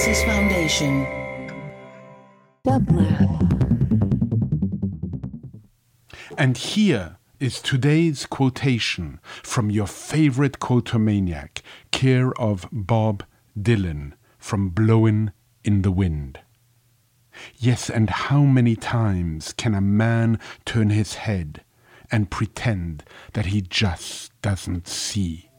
Access Foundation. And here is today's quotation from your favorite quotomaniac, care of Bob Dylan from Blowin' in the Wind. Yes, and how many times can a man turn his head and pretend that he just doesn't see?